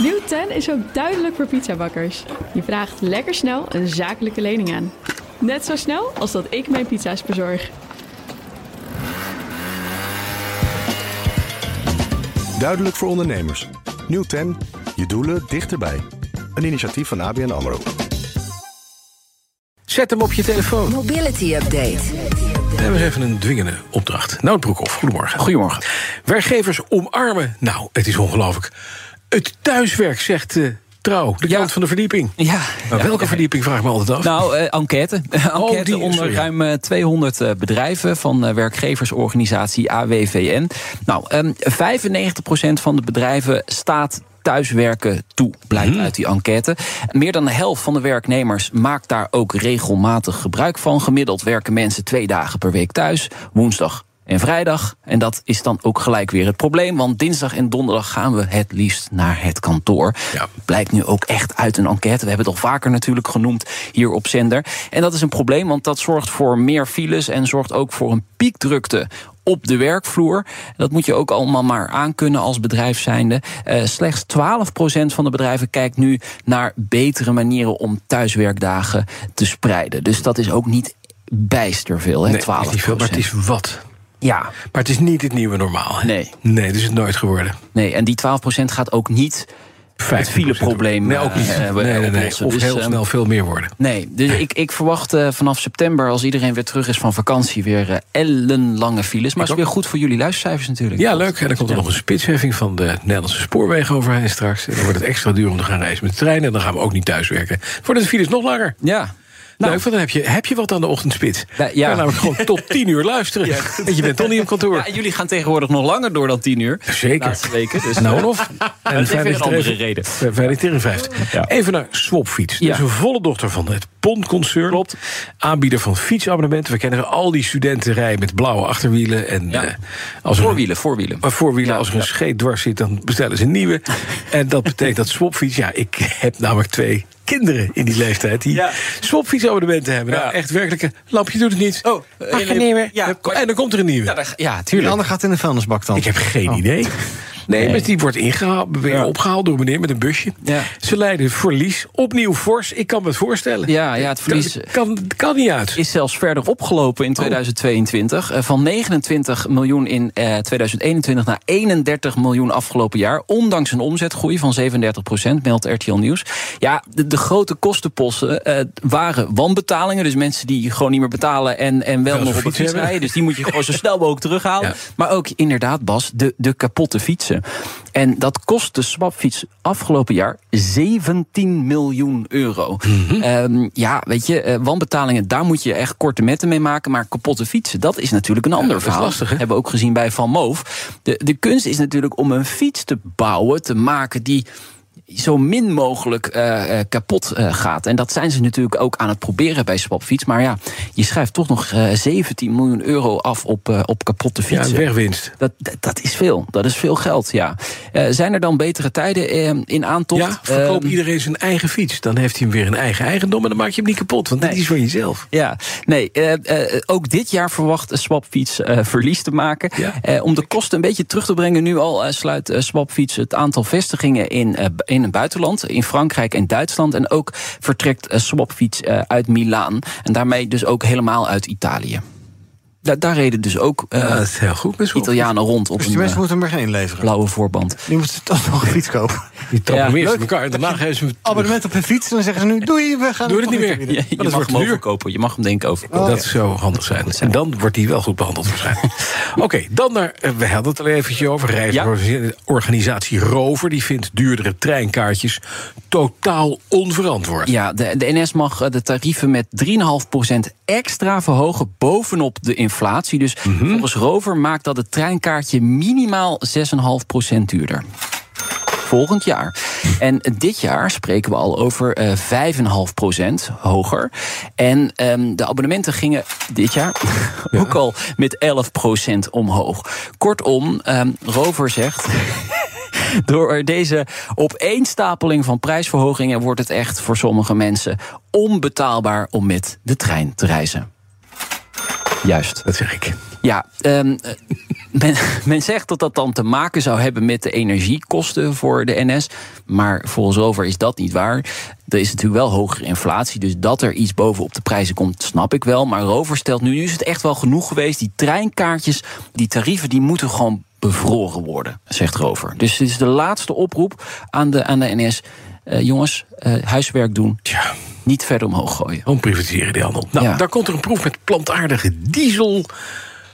Nieuw 10 is ook duidelijk voor pizzabakkers. Je vraagt lekker snel een zakelijke lening aan. Net zo snel als dat ik mijn pizza's bezorg. Duidelijk voor ondernemers. Nieuw 10. Je doelen dichterbij. Een initiatief van ABN AMRO. Zet hem op je telefoon. Mobility Update. We hebben even een dwingende opdracht. Nou, Broekhoff, goedemorgen. Goedemorgen. Werkgevers omarmen. Nou, het is ongelooflijk. Het thuiswerk, zegt uh, Trouw, de Ja. kant van de verdieping. Ja. Maar welke ja. verdieping, vraag ik me altijd af. Nou, eh, enquête. enquête die, onder sorry. ruim eh, 200 eh, bedrijven van werkgeversorganisatie AWVN. Nou, ehm 95% van de bedrijven staat thuiswerken toe, blijkt Mhm. uit die enquête. Meer dan de helft van de werknemers maakt daar ook regelmatig gebruik van. Gemiddeld werken mensen twee dagen per week thuis, woensdag en vrijdag. En dat is dan ook gelijk weer het probleem, want dinsdag en donderdag gaan we het liefst naar het kantoor. Ja. Blijkt nu ook echt uit een enquête. We hebben het al vaker natuurlijk genoemd hier op zender. En dat is een probleem, want dat zorgt voor meer files en zorgt ook voor een piekdrukte op de werkvloer. Dat moet je ook allemaal maar aankunnen als bedrijf zijnde. Eh, slechts 12% van de bedrijven kijkt nu naar betere manieren om thuiswerkdagen te spreiden. Dus dat is ook niet bijster veel, hè? nee, 12%. het is niet veel, maar het is wat. Ja, Maar het is niet het nieuwe normaal. hè? Nee. Nee, dat is het nooit geworden. nee, en die 12% gaat ook niet het 15% fileprobleem Nee, ook niet. eh, nee, nee. Of Dus, heel ehm, snel veel meer worden. Nee, dus ik, ik verwacht eh, vanaf september, als iedereen weer terug is van vakantie, weer eh, ellenlange files. Maar het is weer goed voor jullie luistercijfers natuurlijk. Ja, leuk. En dan komt er nog een spitsheffing van de Nederlandse spoorwegen overheen straks. En dan wordt het extra duur om te gaan reizen met de trein. En dan gaan we ook niet thuiswerken. Worden de files nog langer. Ja. Nou, Nou, want dan heb je, heb je wat aan de ochtendspits. Ja, Je ja. kan namelijk gewoon tot tien uur luisteren. Je bent toch niet op kantoor. ja, jullie gaan tegenwoordig nog langer door dan tien uur. Zeker. Weken. Dus, Nou, eh, of? En even een andere reden. Veilig. Ja. Even naar Swapfiets. Dat is een volle dochter van het Pond-concern. Klopt. Aanbieder van fietsabonnementen. We kennen al die studenten rijden met blauwe achterwielen. En, Ja. eh, als Voorwielen, voorwielen. Maar voorwielen, als er een scheet dwars zit, dan bestellen ze een nieuwe. en dat betekent dat Swapfiets... Ja, ik heb namelijk twee kinderen in die leeftijd... die Ja. Swapfietsabonnementen hebben. Nou, echt werkelijke... Lampje doet het niet. Oh, Mag je een nieuwe? ja. En dan komt er een nieuwe. Ja, ja, De tuurlijk. ander gaat in de vuilnisbak dan. Ik heb geen Oh. idee. Nee, maar die wordt ingehaald, weer opgehaald door meneer met een busje. Ja. Ze leiden verlies, opnieuw fors. Ik kan me het voorstellen. Ja, ja, het verlies Kan, kan, kan niet uit. is zelfs verder opgelopen in 2022. Eh, Van 29 miljoen in eh, 2021 naar 31 miljoen afgelopen jaar. Ondanks een omzetgroei van 37 procent, meldt RTL Nieuws. Ja, de, de grote kostenposten eh, waren wanbetalingen. Dus mensen die gewoon niet meer betalen en, en wel Wel nog op een fiets rijden. Dus die moet je gewoon zo snel mogelijk terughalen. Ja. Maar ook inderdaad, Bas, de, de kapotte fietsen. En dat kost de swapfiets afgelopen jaar 17 miljoen euro. Mhm. Ehm, ja, weet je, eh, wanbetalingen, daar moet je echt korte metten mee maken. Maar kapotte fietsen, dat is natuurlijk een ander verhaal. lastig, hè? Hebben we ook gezien bij Van Moof. De, de kunst is natuurlijk om een fiets te bouwen, te maken die zo min mogelijk eh, kapot eh, gaat. En dat zijn ze natuurlijk ook aan het proberen bij Swapfiets. Maar ja, je schrijft toch nog eh, 17 miljoen euro af op, op kapotte Ja, fietsen. wegwinst. Dat, dat, dat is veel. Dat is veel geld, ja. Zijn er dan betere tijden in aantocht? Ja, verkoop Ehm, iedereen zijn eigen fiets. Dan heeft hij hem weer een eigen eigendom en dan maak je hem niet kapot. Want Nee. is van jezelf. Ja, nee, ook dit jaar verwacht Swapfiets verlies te maken. Ja. Om de kosten een beetje terug te brengen, nu al sluit Swapfiets het aantal vestigingen in, in het buitenland, in Frankrijk en Duitsland. En ook vertrekt eh, Swapfiets eh, uit Milaan. En daarmee dus ook helemaal uit Italië. Da- daar reden dus ook Ja, is heel goed. Italianen rond op Dus die een mensen moeten hem maar geen leveren. blauwe voorband. Die moeten toch nog een fiets kopen. Die trappen Ja, leuk. in elkaar en daarna geven ze terug. Abonnement op hun fiets. En dan zeggen ze nu, doei, we gaan Doe het niet meer. Je, dat mag wordt hem duur. overkopen. Je mag hem denk ik overkopen. Oh, dat zou handig zijn. En dan wordt hij wel goed behandeld waarschijnlijk. Oké, dan naar, eh, we hadden het al eventjes over. Reisorganisatie Rover. Die vindt duurdere treinkaartjes totaal onverantwoord. Ja, de, de NS mag eh, de tarieven met 3,5% extra verhogen bovenop de inflatie. Dus Mhm. volgens Rover maakt dat het treinkaartje minimaal 6,5% duurder. Volgend jaar. En dit jaar spreken we al over eh 5,5% hoger. En ehm, de abonnementen gingen dit jaar ook al met 11% omhoog. Kortom, ehm, Rover zegt. Door deze opeenstapeling van prijsverhogingen wordt het echt voor sommige mensen onbetaalbaar om met de trein te reizen. Juist. Dat zeg ik. Ja, ehm, eh, men, men zegt dat dat dan te maken zou hebben met de energiekosten voor de NS. Maar volgens Rover is dat niet waar. Er is natuurlijk wel hogere inflatie. Dus dat er iets bovenop de prijzen komt, snap ik wel. Maar Rover stelt nu, nu is het echt wel genoeg geweest. Die treinkaartjes, die tarieven, die moeten gewoon bevroren worden, zegt Rover. Dus dit is de laatste oproep aan de, aan de NS. Eh, jongens, eh, huiswerk doen. Tja, Niet verder omhoog gooien. gewoon privatiseren die handel. Nou, Ja. daar komt er een proef met plantaardige diesel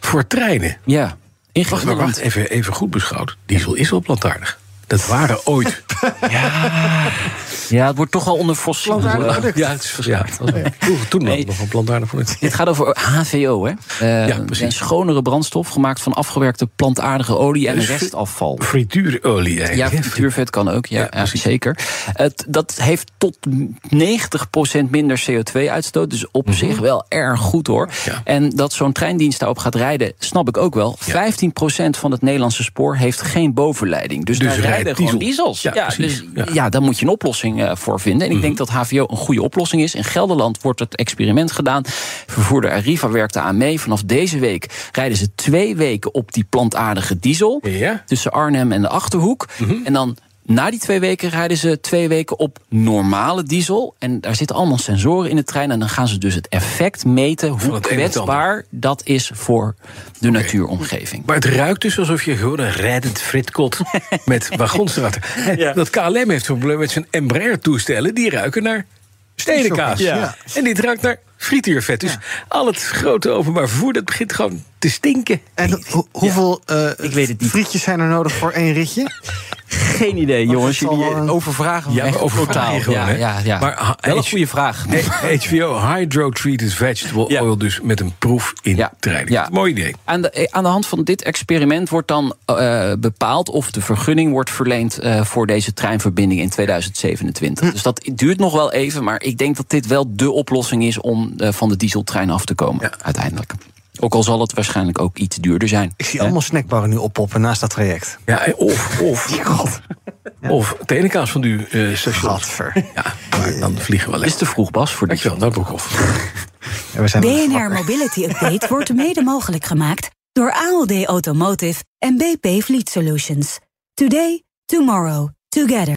voor treinen. Ja, in Wacht, even, even goed beschouwd. Diesel is wel plantaardig. Dat waren ooit. Ja, het wordt toch al onder fossiel. Ja, het is, ja, het was- vroeger toen Nee. nog een plantaardig voor het. Dit gaat over HVO, hè? Eh, Ja, precies. Een schonere brandstof gemaakt van afgewerkte plantaardige olie en Dus restafval. Frituurolie Ja, eigenlijk. frituurvet kan ook, ja, Ja, ja, zeker. Het, dat heeft tot 90% minder CO2-uitstoot. Dus op zich wel erg goed hoor. Mhm. Ja. En dat zo'n treindienst daarop gaat rijden, snap ik ook wel. 15% van het Nederlandse spoor heeft geen bovenleiding. Dus, Dus daar rijden gewoon diesel. diesels. Ja, dus Ja. Mhm. ja. daar moet je een oplossing eh, voor vinden. En ik denk dat HVO een goede oplossing is. In Gelderland wordt het experiment gedaan. Vervoerder Arriva werkt daar aan mee. Vanaf deze week rijden ze twee weken op die plantaardige diesel Ja. Mhm. tussen Arnhem en de Achterhoek. En dan na die twee weken rijden ze twee weken op normale diesel. En daar zitten allemaal sensoren in de trein. En dan gaan ze dus het effect meten hoe het kwetsbaar dat is voor de natuuromgeving. Maar het ruikt dus alsof je gewoon een rijdend fritkot met wagons erachter. Ja. Dat KLM heeft een probleem met zijn Embraer-toestellen. Die ruiken naar stedenkaas. Ja. En dit ruikt naar frituurvet. Dus al het grote openbaar vervoer, dat begint gewoon te stinken. En ho- hoeveel eh, Ik weet het niet. frietjes zijn er nodig voor één ritje? Geen idee, jongens. Jullie wel een- overvragen me Ja, echt overvragen totaal. gewoon, ja, ja, ja. Maar, ha- wel een goede vraag. HBO, Hydro-Treated Vegetable Ja. Oil, dus met een proef in Ja. treinen. Ja. Mooi idee. Aan de, aan de hand van dit experiment wordt dan eh, bepaald of de vergunning wordt verleend eh, voor deze treinverbinding in 2027. Dus dat duurt nog wel even, maar ik denk dat dit wel de oplossing is om eh, van de dieseltrein af te komen, Ja. uiteindelijk. Ook al zal het waarschijnlijk ook iets duurder zijn. Ik zie Hè? allemaal snackbarren nu oppoppen naast dat traject. Ja, of, of, of tenenkaas van u eh station. Gadver. Ja, maar dan vliegen we Het lekker. is te vroeg, Bas, voor die. Dankjewel, nou Broekhoff. Ja, we zijn BNR. Mobility Update wordt mede mogelijk gemaakt door ALD Automotive en BP Fleet Solutions. Today, tomorrow, together.